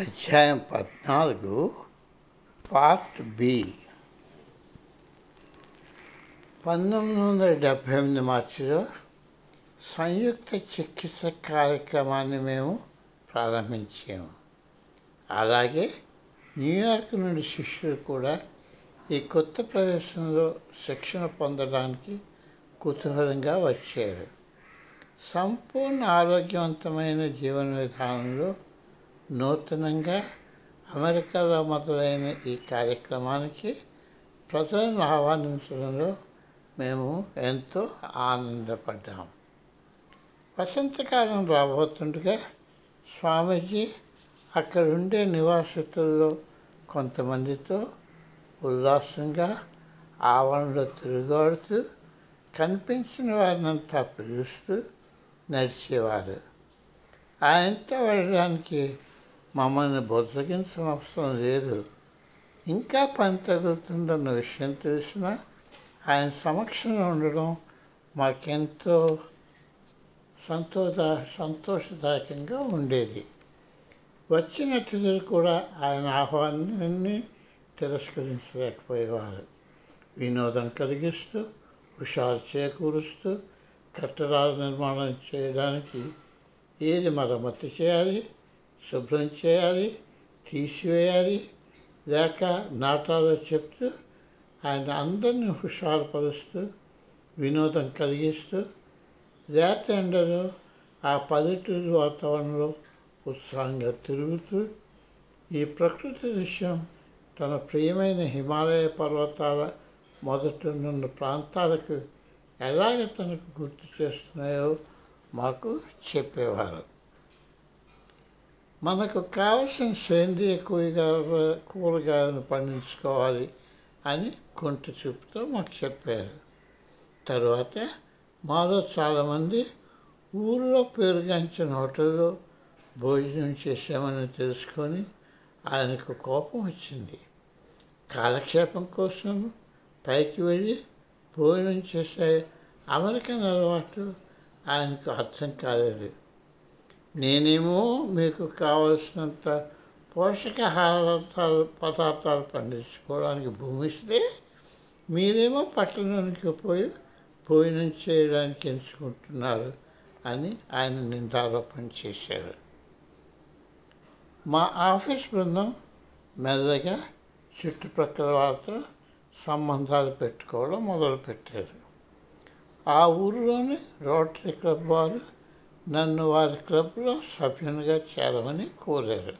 అధ్యాయం పద్నాలుగు part B. పంతొమ్మిది వందల డెబ్భై ఎనిమిది మార్చిలో సంయుక్త చికిత్స కార్యక్రమాన్ని మేము ప్రారంభించాము. అలాగే న్యూయార్క్ నుండి శిష్యులు కూడా ఈ కొత్త ప్రదేశంలో శిక్షణ పొందడానికి కుతూహలంగా వచ్చారు. సంపూర్ణ ఆరోగ్యవంతమైన జీవన విధానంలో నూతనంగా అమెరికాలో మొదలైన ఈ కార్యక్రమానికి ప్రజలను ఆహ్వానించడంలో మేము ఎంతో ఆనందపడ్డాం. వసంతకాలం రాబోతుండగా స్వామీజీ అక్కడుండే నివాసితుల్లో కొంతమందితో ఉల్లాసంగా ఆవరణలో తిరుగాడుతూ కనిపించిన వారినంతా పిలుస్తూ నడిచేవారు. ఆయనతో వెళ్ళడానికి మమ్మల్ని బొజ్జగించిన అవసరం లేదు. ఇంకా పని తగ్గుతుందన్న విషయం తెలిసినా ఆయన సమక్షంలో ఉండడం మాకెంతో సంతోష సంతోషదాయకంగా ఉండేది. వచ్చిన అతిథులు కూడా ఆయన ఆహ్వానాన్ని తిరస్కరించలేకపోయేవారు. వినోదం కలిగిస్తూ హుషారు చేకూరుస్తూ కట్టడాల నిర్మాణం చేయడానికి ఏది మరమ్మతు చేయాలి? శుభ్రం చేయాలి తీసివేయాలి. లేక నాటాలో చెప్తూ ఆయన అందరినీ హుషారుపరుస్తూ వినోదం కలిగిస్తూ లేత ఎండలో ఆ పల్లెటూరు వాతావరణంలో ఉత్సాహంగా తిరుగుతూ ఈ ప్రకృతి దృశ్యం తన ప్రియమైన హిమాలయ పర్వతాల మొదటనున్న ప్రాంతాలకు ఎలాగ తనకు గుర్తు చేస్తున్నాయో మాకు చెప్పేవారు. మనకు కావలసిన సేంద్రియ కూరగాయలు కూరగాయలను పండించుకోవాలి అని కొంట చూపుతో మాకు చెప్పారు. తర్వాత మాలో చాలామంది ఊళ్ళో పేరుగాంచిన హోటల్లో భోజనం చేసామని తెలుసుకొని ఆయనకు కోపం వచ్చింది. కాలక్షేపం కోసం పైకి వెళ్ళి భోజనం చేసే అమెరికన్ అలవాటు ఆయనకు అర్థం కాలేదు. నేనేమో మీకు కావలసినంత పోషకాహార పదార్థాలు పండించుకోవడానికి భూమి ఇస్తే మీరేమో పట్టణానికి పోయి భోజనం చేయడానికి ఎంచుకుంటున్నారు అని ఆయన నిందారోపణ చేశారు. మా ఆఫీస్ బృందం మెల్లగా చుట్టుప్రక్కల వారితో సంబంధాలు పెట్టుకోవడం మొదలుపెట్టారు. ఆ ఊరిలోని రోటరీ క్లబ్ వారు నన్ను వారి క్లబ్లో సభ్యునిగా చేరమని కోరారు.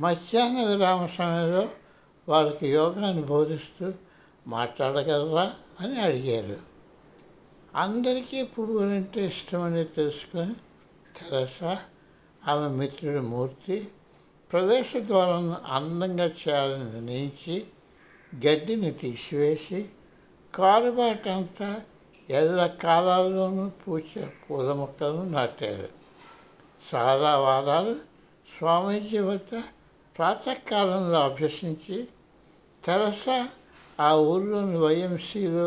మధ్యాహ్న విరామ సమయంలో వాళ్ళకి యోగాన్ని బోధిస్తూ మాట్లాడగలరా అని అడిగారు. అందరికీ పువ్వులంటే ఇష్టమని తెలుసుకొని తెరసా ఆమె మిత్రుడి మూర్తి ప్రవేశ ద్వారం అందంగా చేయాలని నిర్ణయించి గడ్డిని తీసివేసి కారుబాటంతా ఎల్ల కాలాల్లోనూ పూసే పూల మొక్కలను నాటారు చాలా వారాలు స్వామీజీ వద్ద ప్రాతకాలంలో అభ్యసించి తెరసా ఆ ఊళ్ళోని వైఎంసీలో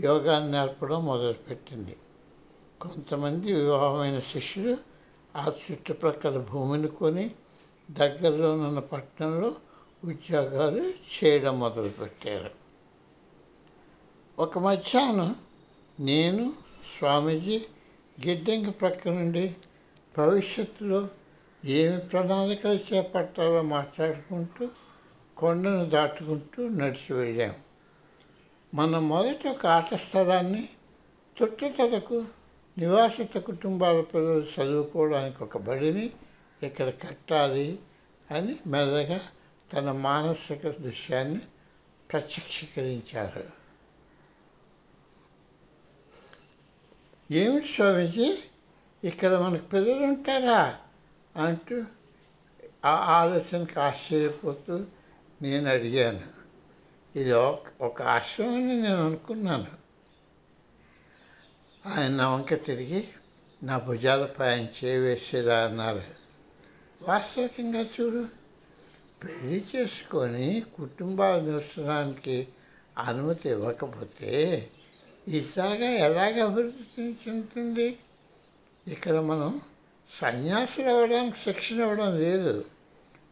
యోగాన్ని నేర్పడం మొదలుపెట్టింది కొంతమంది వివాహమైన శిష్యులు ఆ చుట్టుప్రక్కల భూమిని కొని దగ్గరలోనున్న పట్టణంలో ఉద్యోగాలు చేయడం మొదలుపెట్టారు. ఒక మధ్యాహ్నం నేను స్వామీజీ గిడ్డంగి ప్రక్క నుండి భవిష్యత్తులో ఏమి ప్రణాళికలు చేపట్టాలో మాట్లాడుకుంటూ కొండను దాటుకుంటూ నడిచి వెళ్ళాము మనం మొదటి ఒక ఆట స్థలాన్ని తొట్టుతలకు నివాసిత కుటుంబాల పిల్లలు చదువుకోవడానికి ఒక బడిని ఇక్కడ కట్టాలి అని మెల్లగా తన మానసిక దృశ్యాన్ని ప్రత్యక్షీకరించారు. ఏమిటి స్వామీజీ? ఇక్కడ మనకు పిల్లలు ఉంటారా? అంటూ ఆ ఆలోచనకు ఆశ్చర్యపోతూ నేను అడిగాను. ఇది ఒక ఒక ఆశ్రమం అని నేను అనుకున్నాను. ఆయన నా వంక తిరిగి నా భుజాలపై ఆయన చేవేసేలా అన్నారు. వాస్తవికంగా చూడు పెళ్ళి చేసుకొని కుటుంబాలు నివసడానికి అనుమతి ఇవ్వకపోతే ఈ జాగా ఎలాగ అభివృద్ధి చెందుతుంది? ఇక్కడ మనం సన్యాసులు అవ్వడానికి శిక్షణ ఇవ్వడం లేదు.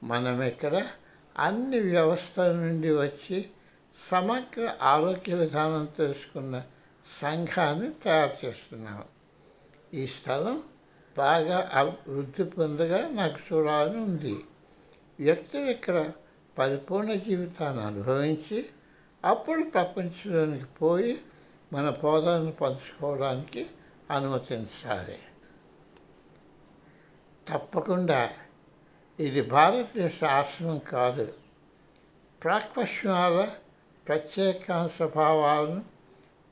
మనం ఇక్కడ అన్ని వ్యవస్థల నుండి వచ్చి సమగ్ర ఆరోగ్య విధానం తెలుసుకున్న సంఘాన్ని తయారు చేస్తున్నాం. ఈ స్థలం బాగా అభివృద్ధి పొందగా నాకు చూడాలని ఉంది. వ్యక్తులు ఇక్కడ పరిపూర్ణ జీవితాన్ని అనుభవించి అప్పుడు ప్రపంచంలోనికి పోయి మన బోధనను పంచుకోవడానికి అనుమతించాలి. తప్పకుండా ఇది భారతదేశ ఆశ్రమం కాదు. ప్రాక్పశ్చిమాల ప్రత్యేక స్వభావాలను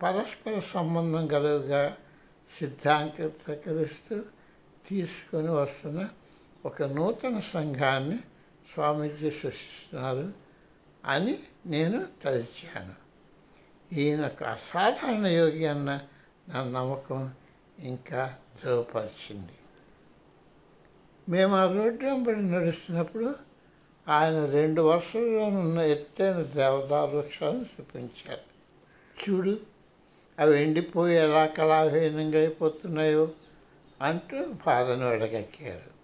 పరస్పర సంబంధం కలుగుగా సిద్ధాంతీకరిస్తూ తీసుకొని వస్తున్న ఒక నూతన సంఘాన్ని స్వామీజీ సృష్టిస్తున్నారు అని నేను తలిచాను. ఈయన ఒక అసాధారణ యోగి అన్న నా నమ్మకం ఇంకా దృఢపరిచింది. మేము ఆ రోడ్డు వెంబడి నడుస్తున్నప్పుడు ఆయన రెండు వరుసల్లోనున్న ఎత్తైన దేవదారు వృక్షాలను చూపించారు. చూడు అవి ఎండిపోయి ఎలా కళాహీనంగా అయిపోతున్నాయో అంటూ బాధను అడగక్కారు.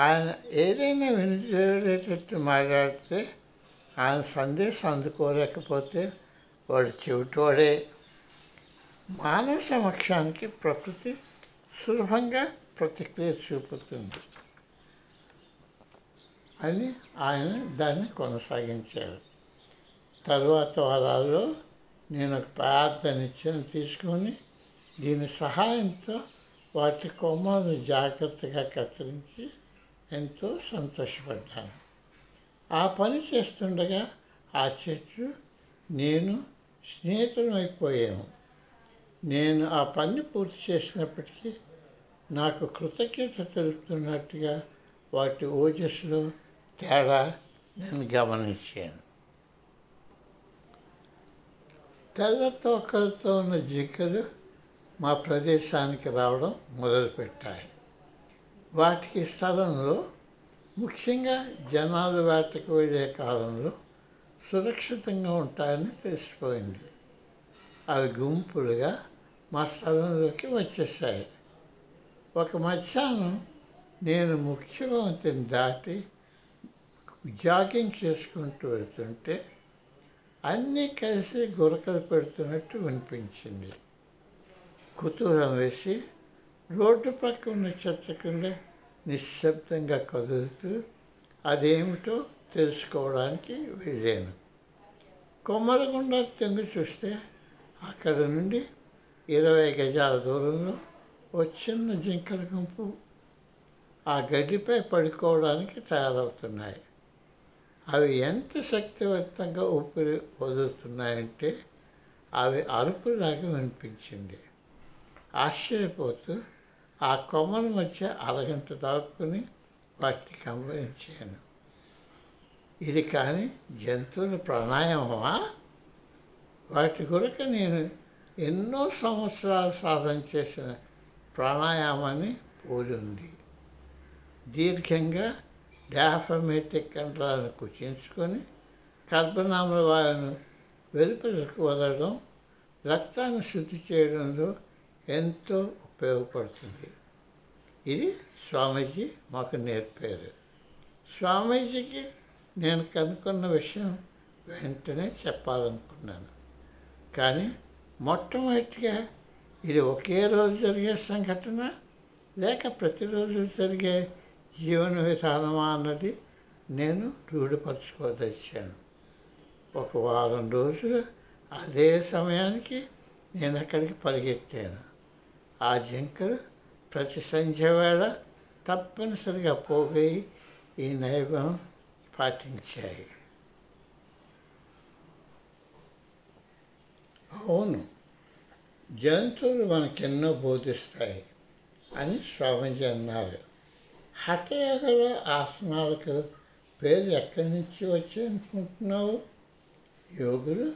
ఆయన ఏదైనా వినిచేటట్టు మాట్లాడితే ఆయన సందేశం అందుకోలేకపోతే వాడు చెవిటోడే మానవ సమక్షానికి ప్రకృతి సులభంగా ప్రతిక్రియ చూపుతుంది. అని ఆయన దాన్ని కొనసాగించారు తరువాత వారాల్లో నేను ఒక ప్రార్థన ఇచ్చిన తీసుకొని దీని సహాయంతో వాటి కొమ్మను జాగ్రత్తగా కత్తిరించి ఎంతో సంతోషపడ్డాను. ఆ పని చేస్తుండగా ఆ చెట్టు నేను స్నేహితులమైపోయాము నేను ఆ పని పూర్తి చేసినప్పటికీ నాకు కృతజ్ఞత తెలుపుతున్నట్టుగా వాటి ఓజస్సులో తేడా నేను గమనించాను. తెల్ల తోకలతో ఉన్న జింకలు మా ప్రదేశానికి రావడం మొదలుపెట్టాయి. వాటికి స్థలంలో ముఖ్యంగా జనాలు వేటకు వెళ్ళే కాలంలో సురక్షితంగా ఉంటాయని తెలిసిపోయింది. అవి గుంపులుగా మా స్థలంలోకి వచ్చేసాయి ఒక మధ్యాహ్నం నేను ముఖ్యమంత్రిని దాటి జాగింగ్ చేసుకుంటూ వెళ్తుంటే అన్నీ కలిసి గురకలు పెడుతున్నట్టు వినిపించింది. కుతూహలం వేసి రోడ్డు పక్క ఉన్న చెట్ల కింద నిశ్శబ్దంగా కదులుతూ అదేమిటో తెలుసుకోవడానికి వెళ్ళాను కొమ్మల గుండా చూస్తే అక్కడ నుండి ఇరవై గజాల దూరంలో ఓ చిన్న జింకల గుంపు ఆ గడ్డిపై పడుకోవడానికి తయారవుతున్నాయి. అవి ఎంత శక్తివంతంగా ఊపిరి వదులుతున్నాయంటే అవి అరుపులాగా వినిపించింది. ఆశ్చర్యపోతూ ఆ కొమ్మల మధ్య అరగంట దాక్కుని వాటిని గమనించాను. ఇది కానీ జంతువుల ప్రాణాయామమా వాటి కొరకు నేను ఎన్నో సంవత్సరాలు సాధన చేసిన ప్రాణాయామాన్ని పోలి ఉంది దీర్ఘంగా డాఫమెటిక్ కంట్రాలను కుచించుకొని కర్బనామల వాయును వెలుపలకు వదలడం రక్తాన్ని శుద్ధి చేయడంలో ఎంతో ఉపయోగపడుతుంది. ఇది స్వామీజీ మాకు నేర్పారు. స్వామీజీకి నేను కనుక్కున్న విషయం వెంటనే చెప్పాలనుకున్నాను. కానీ మొట్టమొదటిగా ఇది ఒకే రోజు జరిగే సంఘటన లేక ప్రతిరోజు జరిగే జీవన విధానమా అన్నది నేను రూఢిపరచుకోదచ్చాను ఒక వారం రోజులు అదే సమయానికి నేను అక్కడికి పరిగెత్తాను. ఆ జింకలు ప్రతి సంధ్య వేళ తప్పనిసరిగా పోగయి ఈ నైవం పాటించాయి అవును జంతువులు మనకెన్నో బోధిస్తాయి అని స్వామీజీ అన్నారు. హఠయోగల ఆసనాలకు పేరు ఎక్కడి నుంచి వచ్చి అనుకుంటున్నావు? యోగులు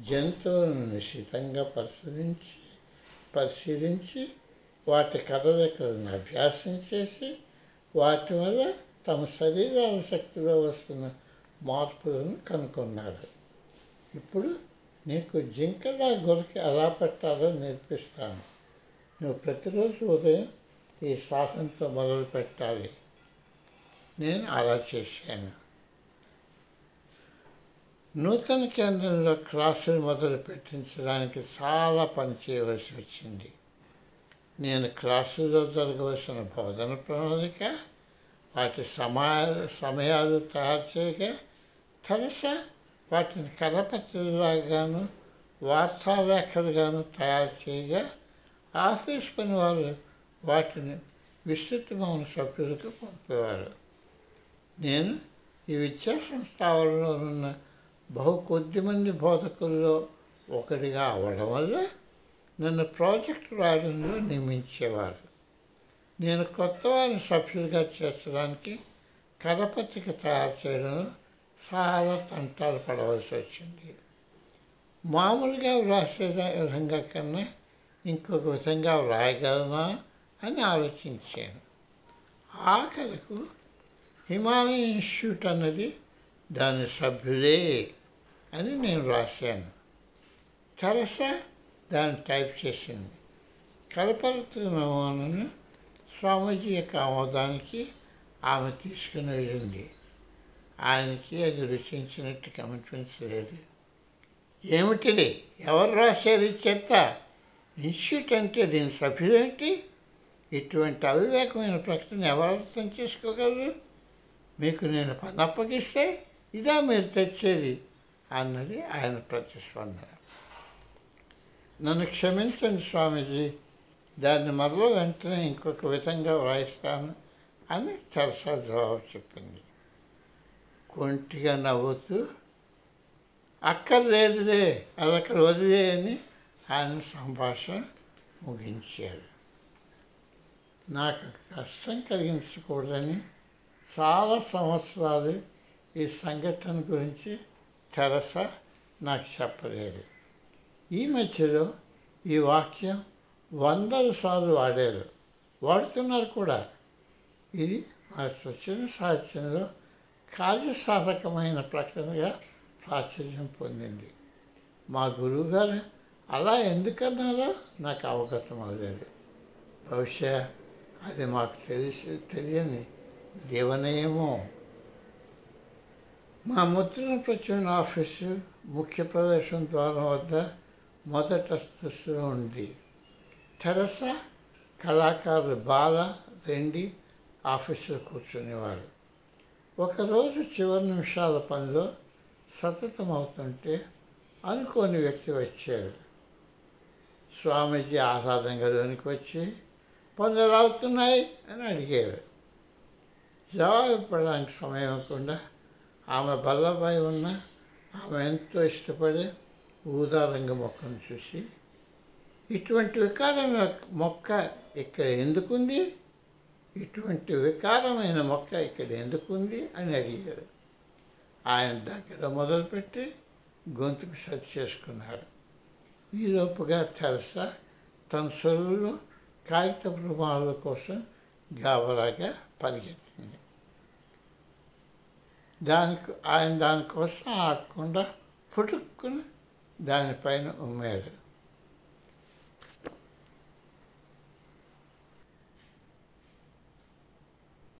జంతువులను నిశ్చితంగా పరిశీలించి పరిశీలించి వాటి కదలికలను అభ్యాసం చేసి వాటి వల్ల తమ శరీరాల శక్తిలో వస్తున్న మార్పులను కనుగొన్నారు ఇప్పుడు నీకు జింకలా గురికి ఎలా పెట్టాలో నేర్పిస్తాను. నువ్వు ప్రతిరోజు ఉదయం ఈ శ్వాసంతో మొదలు పెట్టాలి. నేను అలా చేశాను. నూతన కేంద్రంలో క్లాసులు మొదలు పెట్టించడానికి చాలా పని చేయవలసి వచ్చింది. నేను క్లాసులో జరగవలసిన బోధన ప్రణాళిక వాటి సమా సమయాలు తయారు చేయగా తలసా వాటిని కరపత్రిలాగాను వార్తాలేఖలుగాను తయారు చేయగా ఆఫీస్ పని వాళ్ళు వాటిని విస్తృతమైన సభ్యులకు పంపేవారు. నేను ఈ విద్యా సంస్థావరణలో ఉన్న బహు కొద్ది మంది బోధకుల్లో ఒకటిగా అవడం వల్ల నన్ను ప్రాజెక్ట్ రాయడంలో నియమించేవారు. నేను కొత్త వారిని సభ్యులుగా చేర్చడానికి కరపత్రిక తయారు చేయడంలో చాలా తంటాలు పడవలసి వచ్చింది. మామూలుగా వ్రాసే విధంగా కన్నా ఇంకొక విధంగా వ్రాయగలనా అని ఆలోచించాను. ఆఖరకు హిమాలయ ఇన్స్టిట్యూట్ అన్నది దాని సభ్యులే అని నేను రాశాను. తెరసా దాన్ని టైప్ చేసింది. కలపరుతున్న నమూనను స్వామీజీ యొక్క ఆమోదానికి ఆమె తీసుకుని వెళ్ళింది. ఆయనకి అది రుచించినట్టు కనిపించలేదు ఏమిటిది? ఎవరు రాశారు చెత్త? ఇన్స్టిట్యూట్ అంటే దీని సభ్యులేంటి ఇటువంటి అవివేకమైన ప్రకటన ఎవరు అర్థం చేసుకోగలరు? మీకు నేను పని అప్పగిస్తే ఇదా మీరు తెచ్చేది? అన్నది ఆయన ప్రతిస్పందన. నన్ను క్షమించండి స్వామీజీ. దాన్ని మరలో వెంటనే ఇంకొక విధంగా వ్రాయిస్తాను అని తెరసా జవాబు చెప్పింది. కొంటిగా నవ్వుతూ అక్కర్లేదులే అది అక్కడ వదిలే అని ఆయన సంభాషణ ముగించాడు. నాకు కష్టం కలిగించకూడదని చాలా సంవత్సరాలు ఈ సంఘటన గురించి తెరస నాకు చెప్పలేదు. ఈ మధ్యలో ఈ వాక్యం వందల సార్లు వాడారు. వాడుతున్నారు కూడా. ఇది మా స్వచ్ఛన సాహిత్యంలో కార్యసాధకమైన ప్రకటనగా ప్రాచుర్యం పొందింది. మా గురువుగారు అలా ఎందుకన్నారో నాకు అవగతం అవ్వలేదు. బహుశా అది మాకు తెలిసి తెలియని దేవనయేమో. మా ముద్రణ ప్రచురణ ఆఫీసు ముఖ్య ప్రవేశం ద్వారం వద్ద మొదట దృష్టిలో ఉంది. తెరస కళాకారులు బాల రెండి ఆఫీసులో కూర్చునేవారు. ఒకరోజు చివరి నిమిషాల పనిలో సతతం అవుతుంటే అనుకోని వ్యక్తి వచ్చారు స్వామీజీ ఆహ్లాదం గదిలోనికి వచ్చి పనులు అవుతున్నాయి అని అడిగారు జవాబు ఇవ్వడానికి సమయం ఇవ్వకుండా ఆమె బల్లపై ఉన్న ఆమె ఎంతో ఇష్టపడే ఊదా రంగు మొక్కను చూసి ఇటువంటి వికారమైన మొక్క ఇక్కడ ఎందుకుంది? ఇటువంటి వికారమైన మొక్క ఇక్కడ ఎందుకుంది అని అడిగారు ఆయన దగ్గర మొదలుపెట్టి గొంతుకు సరి చేసుకున్నాడు. ఈలోపుగా తెరసా తన సొరువులు కాగిత ప్రమాణాల కోసం గాబరాగా పరిగెత్తింది. దానికి ఆయన దానికోసం ఆడకుండా పుట్టుకుని దానిపైన ఉమ్మారు